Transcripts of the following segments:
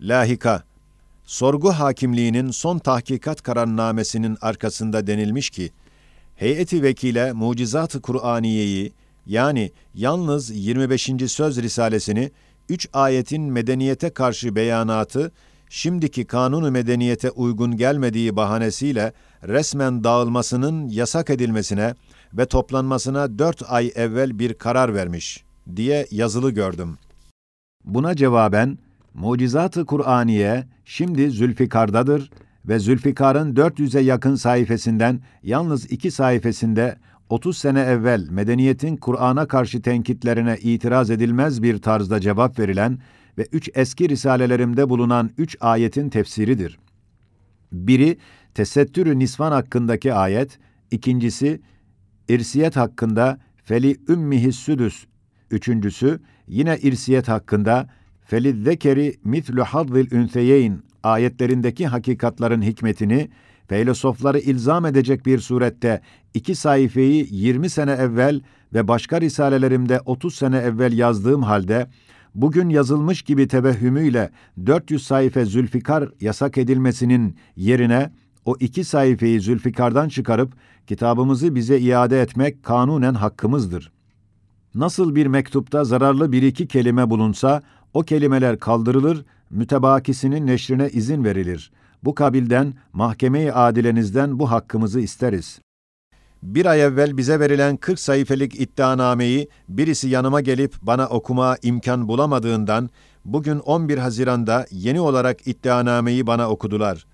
Lahika Sorgu hakimliğinin son tahkikat kararnamesinin arkasında denilmiş ki, heyeti vekile mucizat-ı Kur'aniyeyi yani yalnız 25. söz risalesini üç ayetin medeniyete karşı beyanatı şimdiki kanunu medeniyete uygun gelmediği bahanesiyle resmen dağılmasının yasak edilmesine ve toplanmasına dört ay evvel bir karar vermiş diye yazılı gördüm. Buna cevaben, Mucizat-ı Kur'aniye şimdi Zülfikar'dadır ve Zülfikar'ın 400'e yakın sayfasından yalnız iki sayfasında 30 sene evvel medeniyetin Kur'an'a karşı tenkitlerine itiraz edilmez bir tarzda cevap verilen ve üç eski risalelerimde bulunan üç ayetin tefsiridir. Biri, tesettürü nisvan hakkındaki ayet, ikincisi, irsiyet hakkında feli ümmihi üçüncüsü, yine irsiyet hakkında feli zekeri mitlu hazzil ünseyeyn ayetlerindeki hakikatların hikmetini filozofları ilzam edecek bir surette iki sayfayı 20 sene evvel ve başka risalelerimde 30 sene evvel yazdığım halde bugün yazılmış gibi tevehhümüyle 400 sayfa Zülfikar yasak edilmesinin yerine o iki sayfayı Zülfikar'dan çıkarıp kitabımızı bize iade etmek kanunen hakkımızdır. Nasıl bir mektupta zararlı bir iki kelime bulunsa, o kelimeler kaldırılır, mütebakisinin neşrine izin verilir. Bu kabilden, mahkeme-i adilenizden bu hakkımızı isteriz. Bir ay evvel bize verilen 40 sayfelik iddianameyi birisi yanıma gelip bana okuma imkan bulamadığından bugün 11 Haziran'da yeni olarak iddianameyi bana okudular.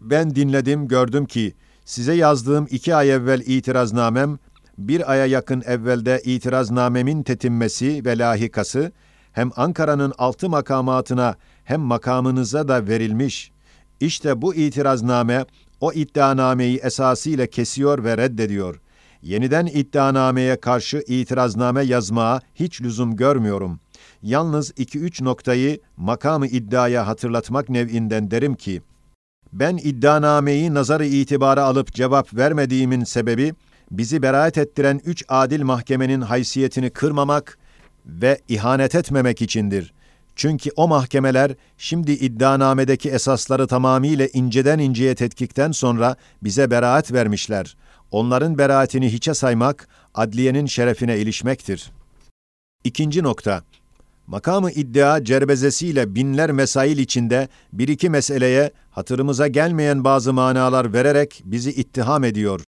Ben dinledim, gördüm ki size yazdığım iki ay evvel itiraznamem, bir aya yakın evvelde itiraznamemin tetinmesi ve lahikası, hem Ankara'nın altı makamatına hem makamınıza da verilmiş. İşte bu itirazname o iddianameyi esasıyla kesiyor ve reddediyor. Yeniden iddianameye karşı itirazname yazmaya hiç lüzum görmüyorum. Yalnız iki üç noktayı makamı iddiaya hatırlatmak nev'inden derim ki, ben iddianameyi nazarı itibara alıp cevap vermediğimin sebebi, bizi beraat ettiren üç adil mahkemenin haysiyetini kırmamak ve ihanet etmemek içindir. Çünkü o mahkemeler şimdi iddianamedeki esasları tamamiyle inceden inceye tetkikten sonra bize beraat vermişler. Onların beraatini hiçe saymak, adliyenin şerefine ilişmektir. İkinci nokta. Makamı iddia cerbezesiyle binler mesail içinde bir iki meseleye hatırımıza gelmeyen bazı manalar vererek bizi ittiham ediyor.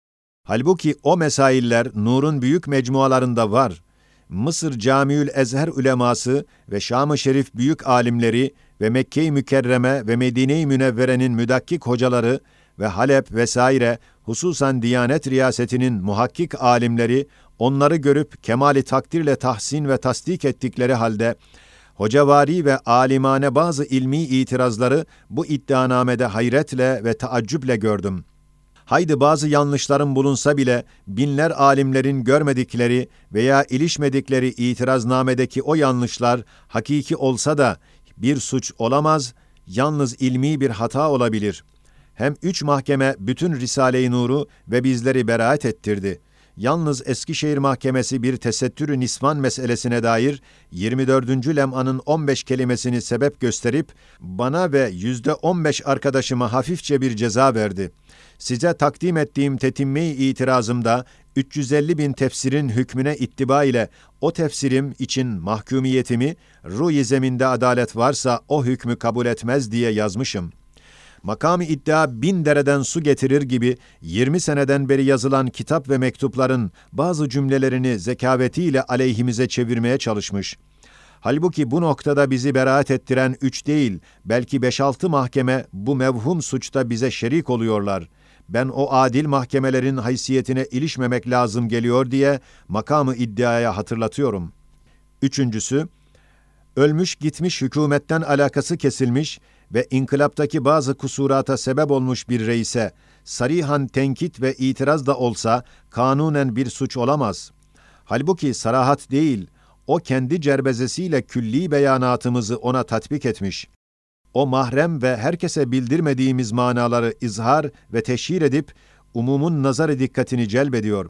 Halbuki o mesailler Nur'un büyük mecmualarında var. Mısır Camiül Ezher uleması ve Şam-ı Şerif büyük alimleri ve Mekke-i Mükerreme ve Medine-i Münevvere'nin müdakkik hocaları ve Halep vesaire hususan Diyanet Riyasetinin muhakkik alimleri onları görüp kemali takdirle tahsin ve tasdik ettikleri halde hocavari ve alimane bazı ilmi itirazları bu iddianamede hayretle ve taaccüple gördüm.'' Haydi bazı yanlışların bulunsa bile binler alimlerin görmedikleri veya ilişmedikleri itiraznamedeki o yanlışlar hakiki olsa da bir suç olamaz, yalnız ilmi bir hata olabilir. Hem üç mahkeme bütün Risale-i Nur'u ve bizleri beraat ettirdi. Yalnız Eskişehir Mahkemesi bir tesettürü nisvan meselesine dair 24. lem'anın 15 kelimesini sebep gösterip bana ve yüzde 15 arkadaşıma hafifçe bir ceza verdi.'' size takdim ettiğim tetimmi itirazımda 350 bin tefsirin hükmüne ittiba ile o tefsirim için mahkumiyetimi, ruh zeminde adalet varsa o hükmü kabul etmez diye yazmışım. Makamı iddia bin dereden su getirir gibi 20 seneden beri yazılan kitap ve mektupların bazı cümlelerini zekavetiyle aleyhimize çevirmeye çalışmış.'' Halbuki bu noktada bizi beraat ettiren üç değil, belki beş altı mahkeme bu mevhum suçta bize şerik oluyorlar ben o adil mahkemelerin haysiyetine ilişmemek lazım geliyor diye makamı iddiaya hatırlatıyorum. Üçüncüsü, ölmüş gitmiş hükümetten alakası kesilmiş ve inkılaptaki bazı kusurata sebep olmuş bir reise, sarihan tenkit ve itiraz da olsa kanunen bir suç olamaz. Halbuki sarahat değil, o kendi cerbezesiyle külli beyanatımızı ona tatbik etmiş o mahrem ve herkese bildirmediğimiz manaları izhar ve teşhir edip umumun nazarı dikkatini celbediyor.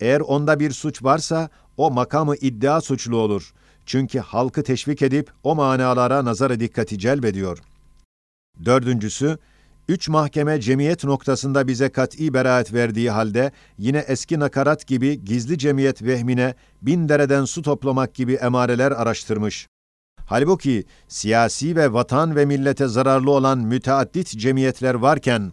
Eğer onda bir suç varsa o makamı iddia suçlu olur. Çünkü halkı teşvik edip o manalara nazarı dikkati celbediyor. Dördüncüsü, üç mahkeme cemiyet noktasında bize kat'i beraat verdiği halde yine eski nakarat gibi gizli cemiyet vehmine bin dereden su toplamak gibi emareler araştırmış. Halbuki siyasi ve vatan ve millete zararlı olan müteaddit cemiyetler varken,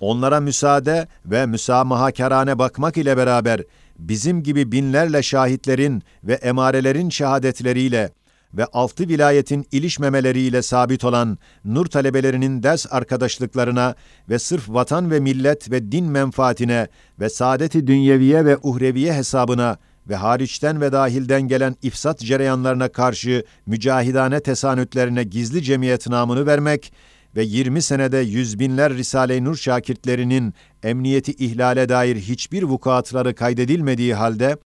onlara müsaade ve müsamahakarane bakmak ile beraber bizim gibi binlerle şahitlerin ve emarelerin şehadetleriyle ve altı vilayetin ilişmemeleriyle sabit olan nur talebelerinin ders arkadaşlıklarına ve sırf vatan ve millet ve din menfaatine ve saadeti dünyeviye ve uhreviye hesabına ve hariçten ve dahilden gelen ifsat cereyanlarına karşı mücahidane tesanütlerine gizli cemiyet namını vermek ve 20 senede yüz binler Risale-i Nur şakirtlerinin emniyeti ihlale dair hiçbir vukuatları kaydedilmediği halde,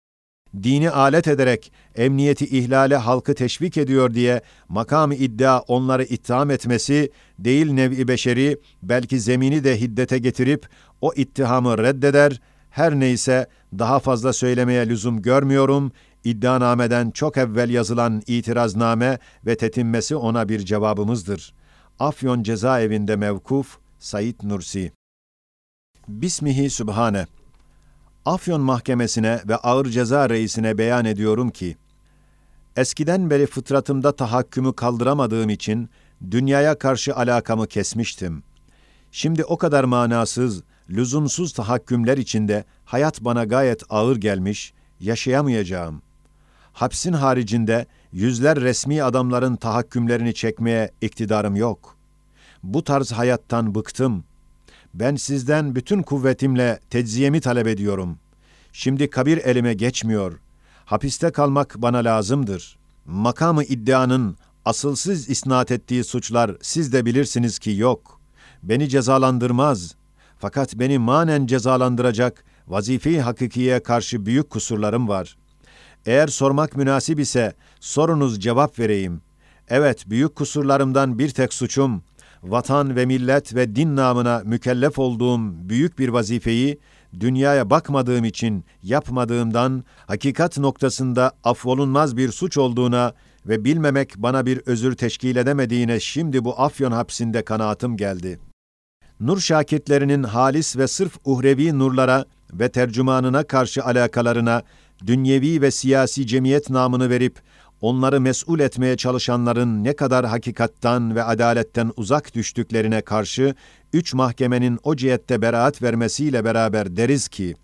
dini alet ederek emniyeti ihlale halkı teşvik ediyor diye makam iddia onları itham etmesi, değil nevi beşeri, belki zemini de hiddete getirip o ittihamı reddeder, her neyse daha fazla söylemeye lüzum görmüyorum, iddianameden çok evvel yazılan itirazname ve tetinmesi ona bir cevabımızdır. Afyon cezaevinde mevkuf Said Nursi. Bismihi Sübhane Afyon Mahkemesi'ne ve Ağır Ceza Reisine beyan ediyorum ki, eskiden beri fıtratımda tahakkümü kaldıramadığım için dünyaya karşı alakamı kesmiştim. Şimdi o kadar manasız, lüzumsuz tahakkümler içinde hayat bana gayet ağır gelmiş, yaşayamayacağım. Hapsin haricinde yüzler resmi adamların tahakkümlerini çekmeye iktidarım yok. Bu tarz hayattan bıktım. Ben sizden bütün kuvvetimle tecziyemi talep ediyorum. Şimdi kabir elime geçmiyor. Hapiste kalmak bana lazımdır. Makamı iddianın asılsız isnat ettiği suçlar siz de bilirsiniz ki yok. Beni cezalandırmaz. Fakat beni manen cezalandıracak vazife-i hakikiye karşı büyük kusurlarım var. Eğer sormak münasip ise sorunuz cevap vereyim. Evet, büyük kusurlarımdan bir tek suçum, vatan ve millet ve din namına mükellef olduğum büyük bir vazifeyi dünyaya bakmadığım için yapmadığımdan hakikat noktasında affolunmaz bir suç olduğuna ve bilmemek bana bir özür teşkil edemediğine şimdi bu Afyon hapsinde kanaatim geldi. Nur şakitlerinin halis ve sırf uhrevi nurlara ve tercümanına karşı alakalarına dünyevi ve siyasi cemiyet namını verip onları mesul etmeye çalışanların ne kadar hakikattan ve adaletten uzak düştüklerine karşı üç mahkemenin o cihette beraat vermesiyle beraber deriz ki,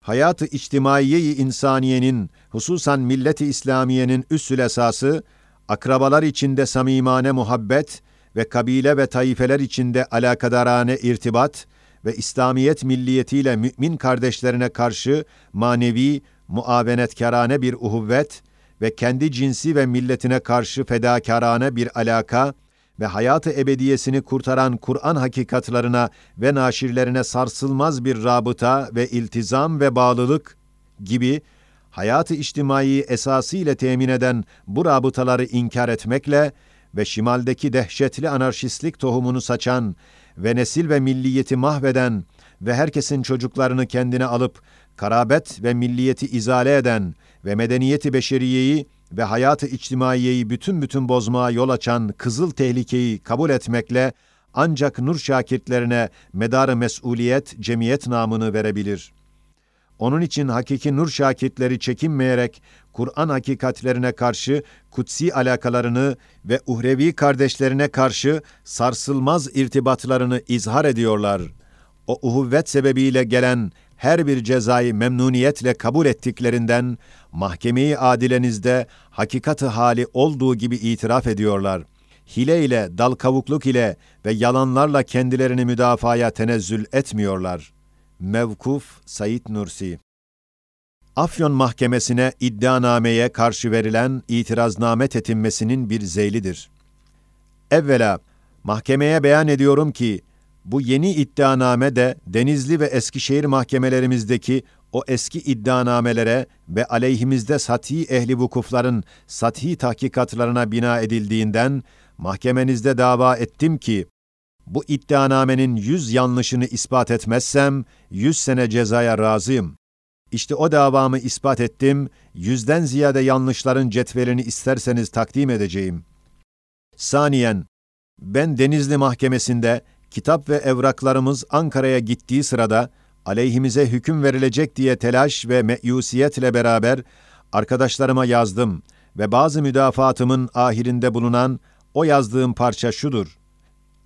hayatı içtimaiye-i insaniyenin, hususan milleti İslamiyenin üssül esası, akrabalar içinde samimane muhabbet ve kabile ve taifeler içinde alakadarane irtibat ve İslamiyet milliyetiyle mümin kardeşlerine karşı manevi, muavenetkarane bir uhuvvet ve kendi cinsi ve milletine karşı fedakarane bir alaka ve hayatı ebediyesini kurtaran Kur'an hakikatlarına ve naşirlerine sarsılmaz bir rabıta ve iltizam ve bağlılık gibi hayatı içtimai esasıyla temin eden bu rabıtaları inkar etmekle ve şimaldeki dehşetli anarşistlik tohumunu saçan ve nesil ve milliyeti mahveden ve herkesin çocuklarını kendine alıp karabet ve milliyeti izale eden ve medeniyeti beşeriyeyi ve hayatı içtimaiyeyi bütün bütün bozmaya yol açan kızıl tehlikeyi kabul etmekle ancak nur şakirtlerine medarı mesuliyet, cemiyet namını verebilir. Onun için hakiki nur şakirtleri çekinmeyerek Kur'an hakikatlerine karşı kutsi alakalarını ve uhrevi kardeşlerine karşı sarsılmaz irtibatlarını izhar ediyorlar. O uhuvvet sebebiyle gelen her bir cezayı memnuniyetle kabul ettiklerinden mahkemeyi adilenizde hakikatı hali olduğu gibi itiraf ediyorlar. Hile ile, dal kavukluk ile ve yalanlarla kendilerini müdafaya tenezzül etmiyorlar. Mevkuf Said Nursi Afyon Mahkemesi'ne iddianameye karşı verilen itirazname tetinmesinin bir zeylidir. Evvela, mahkemeye beyan ediyorum ki, bu yeni iddianame de Denizli ve Eskişehir mahkemelerimizdeki o eski iddianamelere ve aleyhimizde sathi ehli vukufların sathi tahkikatlarına bina edildiğinden mahkemenizde dava ettim ki bu iddianamenin yüz yanlışını ispat etmezsem yüz sene cezaya razıyım. İşte o davamı ispat ettim, yüzden ziyade yanlışların cetvelini isterseniz takdim edeceğim. Saniyen, Ben Denizli Mahkemesi'nde kitap ve evraklarımız Ankara'ya gittiği sırada aleyhimize hüküm verilecek diye telaş ve meyusiyetle beraber arkadaşlarıma yazdım ve bazı müdafaatımın ahirinde bulunan o yazdığım parça şudur.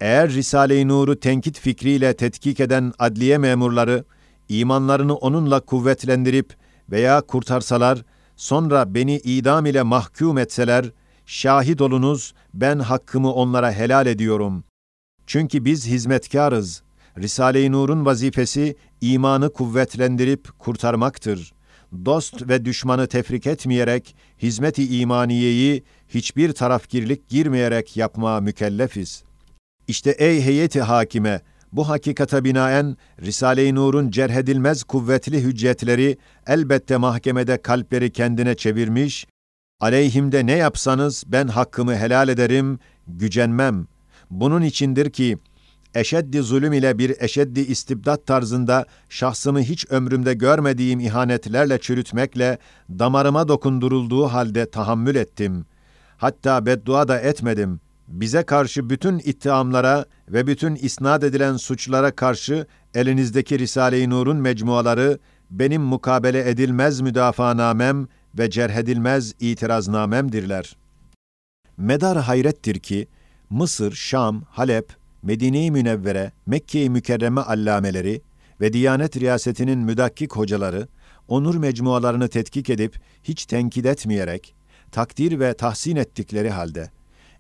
Eğer Risale-i Nur'u tenkit fikriyle tetkik eden adliye memurları, imanlarını onunla kuvvetlendirip veya kurtarsalar, sonra beni idam ile mahkum etseler, şahit olunuz, ben hakkımı onlara helal ediyorum. Çünkü biz hizmetkarız. Risale-i Nur'un vazifesi imanı kuvvetlendirip kurtarmaktır. Dost ve düşmanı tefrik etmeyerek, hizmet-i imaniyeyi hiçbir tarafgirlik girmeyerek yapmaya mükellefiz. İşte ey heyeti hakime, bu hakikata binaen Risale-i Nur'un cerhedilmez kuvvetli hüccetleri elbette mahkemede kalpleri kendine çevirmiş, aleyhimde ne yapsanız ben hakkımı helal ederim, gücenmem. Bunun içindir ki eşeddi zulüm ile bir eşeddi istibdat tarzında şahsımı hiç ömrümde görmediğim ihanetlerle çürütmekle damarıma dokundurulduğu halde tahammül ettim. Hatta beddua da etmedim. Bize karşı bütün ittihamlara ve bütün isnat edilen suçlara karşı elinizdeki Risale-i Nur'un mecmuaları benim mukabele edilmez müdafaanamem ve cerhedilmez itiraznamemdirler. Medar hayrettir ki Mısır, Şam, Halep, Medine-i Münevvere, Mekke-i Mükerreme allameleri ve Diyanet Riyasetinin müdakkik hocaları, onur mecmualarını tetkik edip hiç tenkit etmeyerek, takdir ve tahsin ettikleri halde,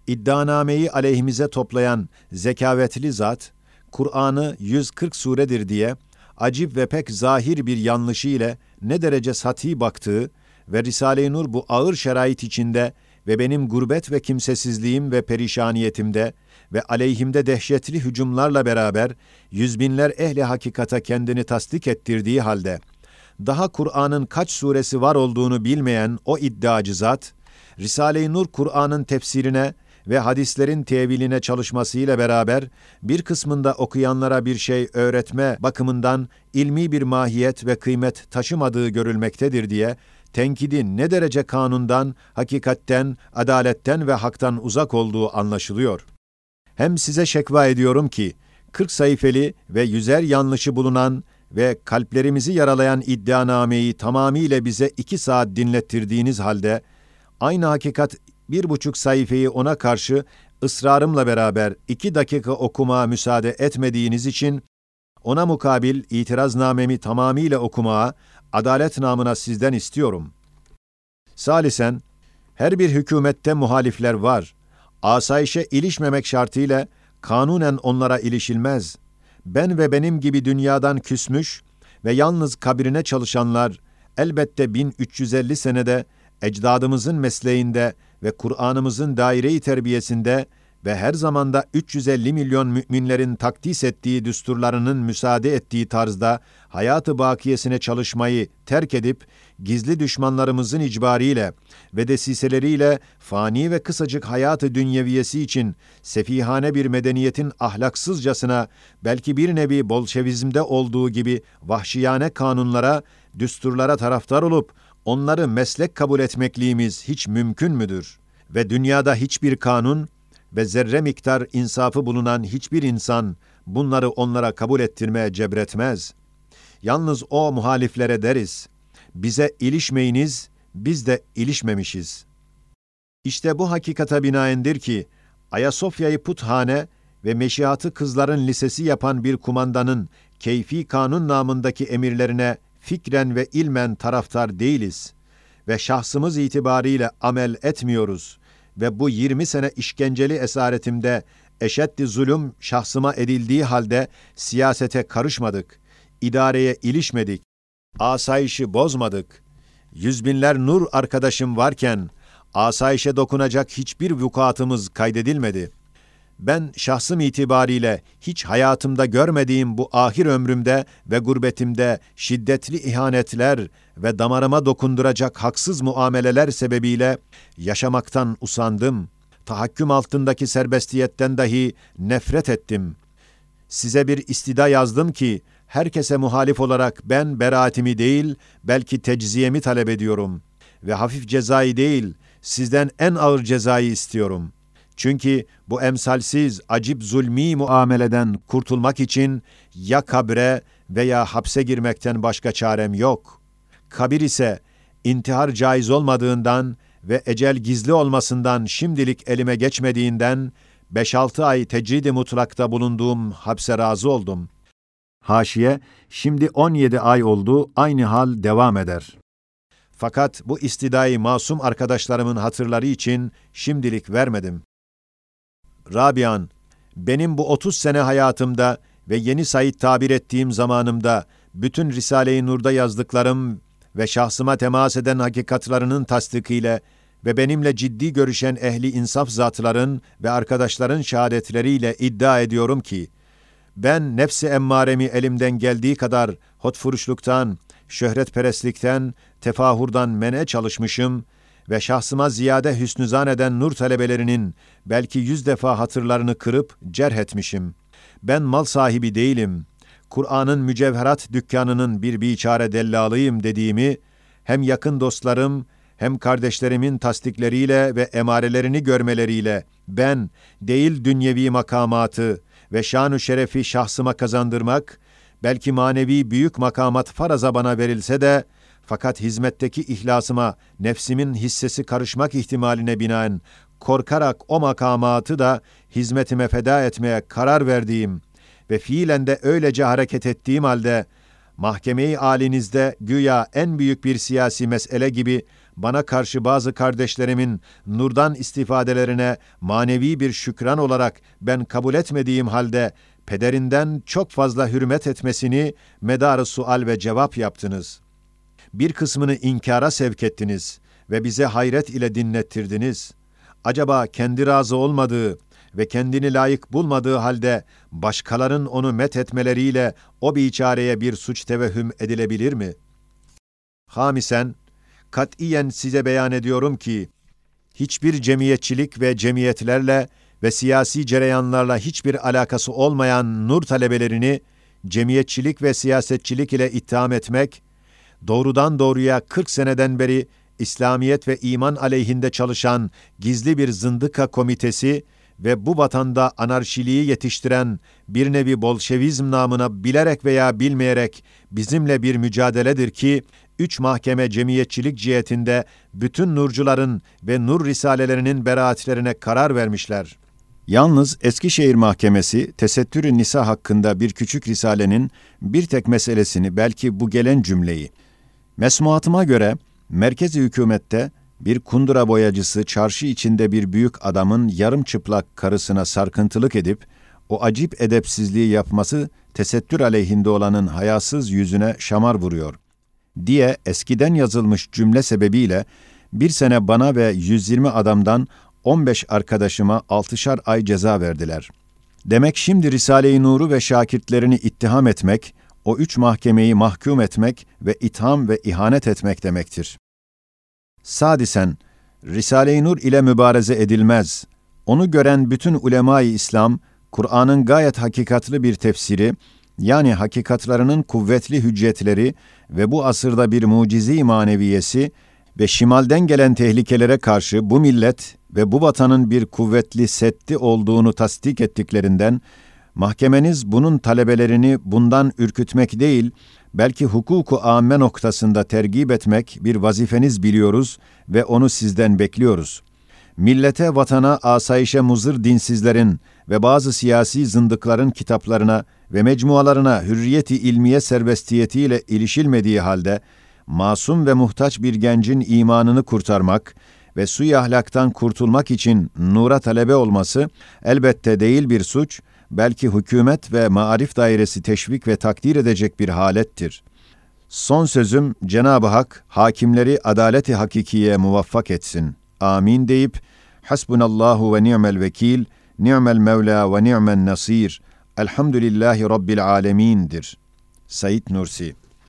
iddianameyi aleyhimize toplayan zekavetli zat, Kur'an'ı 140 suredir diye, acip ve pek zahir bir yanlışı ile ne derece sati baktığı ve Risale-i Nur bu ağır şerait içinde ve benim gurbet ve kimsesizliğim ve perişaniyetimde ve aleyhimde dehşetli hücumlarla beraber yüzbinler ehli hakikata kendini tasdik ettirdiği halde, daha Kur'an'ın kaç suresi var olduğunu bilmeyen o iddiacı zat, Risale-i Nur Kur'an'ın tefsirine ve hadislerin teviline çalışmasıyla beraber bir kısmında okuyanlara bir şey öğretme bakımından ilmi bir mahiyet ve kıymet taşımadığı görülmektedir diye tenkidin ne derece kanundan, hakikatten, adaletten ve haktan uzak olduğu anlaşılıyor. Hem size şekva ediyorum ki, 40 sayfeli ve yüzer yanlışı bulunan ve kalplerimizi yaralayan iddianameyi tamamıyla bize iki saat dinlettirdiğiniz halde, aynı hakikat bir buçuk sayfayı ona karşı ısrarımla beraber iki dakika okuma müsaade etmediğiniz için, ona mukabil itiraznamemi tamamıyla okumaya, adalet namına sizden istiyorum. Salisen, her bir hükümette muhalifler var. Asayişe ilişmemek şartıyla kanunen onlara ilişilmez. Ben ve benim gibi dünyadan küsmüş ve yalnız kabrine çalışanlar elbette 1350 senede ecdadımızın mesleğinde ve Kur'an'ımızın daire-i terbiyesinde ve her zamanda 350 milyon müminlerin takdis ettiği düsturlarının müsaade ettiği tarzda hayatı bakiyesine çalışmayı terk edip gizli düşmanlarımızın icbariyle ve desiseleriyle fani ve kısacık hayatı dünyeviyesi için sefihane bir medeniyetin ahlaksızcasına belki bir nevi bolşevizmde olduğu gibi vahşiyane kanunlara, düsturlara taraftar olup onları meslek kabul etmekliğimiz hiç mümkün müdür? Ve dünyada hiçbir kanun ve zerre miktar insafı bulunan hiçbir insan bunları onlara kabul ettirmeye cebretmez. Yalnız o muhaliflere deriz, bize ilişmeyiniz, biz de ilişmemişiz. İşte bu hakikata binaendir ki, Ayasofya'yı puthane ve meşihatı kızların lisesi yapan bir kumandanın keyfi kanun namındaki emirlerine fikren ve ilmen taraftar değiliz ve şahsımız itibariyle amel etmiyoruz ve bu 20 sene işkenceli esaretimde eşeddi zulüm şahsıma edildiği halde siyasete karışmadık, idareye ilişmedik, asayişi bozmadık. Yüzbinler nur arkadaşım varken asayişe dokunacak hiçbir vukuatımız kaydedilmedi. Ben şahsım itibariyle hiç hayatımda görmediğim bu ahir ömrümde ve gurbetimde şiddetli ihanetler ve damarıma dokunduracak haksız muameleler sebebiyle yaşamaktan usandım. Tahakküm altındaki serbestiyetten dahi nefret ettim. Size bir istida yazdım ki herkese muhalif olarak ben beraatimi değil, belki tecziyemi talep ediyorum ve hafif cezayı değil, sizden en ağır cezayı istiyorum. Çünkü bu emsalsiz, acip zulmi muameleden kurtulmak için ya kabre veya hapse girmekten başka çarem yok. Kabir ise intihar caiz olmadığından ve ecel gizli olmasından şimdilik elime geçmediğinden 5-6 ay tecridi mutlakta bulunduğum hapse razı oldum. Haşiye, şimdi 17 ay oldu, aynı hal devam eder. Fakat bu istidayı masum arkadaşlarımın hatırları için şimdilik vermedim. Rabian, benim bu 30 sene hayatımda ve yeni Said tabir ettiğim zamanımda bütün Risale-i Nur'da yazdıklarım ve şahsıma temas eden hakikatlarının tasdikiyle ve benimle ciddi görüşen ehli insaf zatların ve arkadaşların şehadetleriyle iddia ediyorum ki, ben nefsi emmaremi elimden geldiği kadar hotfuruşluktan, şöhretperestlikten, tefahurdan mene çalışmışım ve şahsıma ziyade hüsnü zan eden nur talebelerinin belki yüz defa hatırlarını kırıp cerh etmişim. Ben mal sahibi değilim. Kur'an'ın mücevherat dükkanının bir biçare dellalıyım dediğimi hem yakın dostlarım hem kardeşlerimin tasdikleriyle ve emarelerini görmeleriyle ben değil dünyevi makamatı ve şanu şerefi şahsıma kazandırmak, belki manevi büyük makamat faraza bana verilse de, fakat hizmetteki ihlasıma nefsimin hissesi karışmak ihtimaline binaen korkarak o makamatı da hizmetime feda etmeye karar verdiğim ve fiilen de öylece hareket ettiğim halde mahkemeyi alinizde güya en büyük bir siyasi mesele gibi bana karşı bazı kardeşlerimin nurdan istifadelerine manevi bir şükran olarak ben kabul etmediğim halde pederinden çok fazla hürmet etmesini medarı sual ve cevap yaptınız. Bir kısmını inkara sevk ettiniz ve bize hayret ile dinlettirdiniz. Acaba kendi razı olmadığı ve kendini layık bulmadığı halde başkaların onu met etmeleriyle o biçareye bir suç tevehüm edilebilir mi? Hamisen, katiyen size beyan ediyorum ki, hiçbir cemiyetçilik ve cemiyetlerle ve siyasi cereyanlarla hiçbir alakası olmayan nur talebelerini cemiyetçilik ve siyasetçilik ile itham etmek, doğrudan doğruya 40 seneden beri İslamiyet ve iman aleyhinde çalışan gizli bir zındıka komitesi ve bu vatanda anarşiliği yetiştiren bir nevi Bolşevizm namına bilerek veya bilmeyerek bizimle bir mücadeledir ki, üç mahkeme cemiyetçilik cihetinde bütün nurcuların ve nur risalelerinin beraatlerine karar vermişler. Yalnız Eskişehir Mahkemesi tesettür nisa hakkında bir küçük risalenin bir tek meselesini belki bu gelen cümleyi Mesmuatıma göre merkezi hükümette bir kundura boyacısı çarşı içinde bir büyük adamın yarım çıplak karısına sarkıntılık edip o acip edepsizliği yapması tesettür aleyhinde olanın hayasız yüzüne şamar vuruyor diye eskiden yazılmış cümle sebebiyle bir sene bana ve 120 adamdan 15 arkadaşıma altışar ay ceza verdiler. Demek şimdi Risale-i Nur'u ve şakirtlerini ittiham etmek, o üç mahkemeyi mahkum etmek ve itham ve ihanet etmek demektir. Sadisen, Risale-i Nur ile mübareze edilmez. Onu gören bütün ulema-i İslam, Kur'an'ın gayet hakikatli bir tefsiri, yani hakikatlarının kuvvetli hüccetleri ve bu asırda bir mucizi maneviyesi ve şimalden gelen tehlikelere karşı bu millet ve bu vatanın bir kuvvetli setti olduğunu tasdik ettiklerinden, mahkemeniz bunun talebelerini bundan ürkütmek değil, belki hukuku âme noktasında tergip etmek bir vazifeniz biliyoruz ve onu sizden bekliyoruz. Millete, vatana, asayişe muzır dinsizlerin ve bazı siyasi zındıkların kitaplarına ve mecmualarına hürriyeti ilmiye serbestiyetiyle ilişilmediği halde, masum ve muhtaç bir gencin imanını kurtarmak ve suy ahlaktan kurtulmak için nura talebe olması elbette değil bir suç, belki hükümet ve maarif dairesi teşvik ve takdir edecek bir halettir. Son sözüm Cenab-ı Hak hakimleri adaleti hakikiye muvaffak etsin. Amin deyip Hasbunallahu ve ni'mel vekil, ni'mel mevla ve ni'men nasir. Elhamdülillahi rabbil alemin'dir. Said Nursi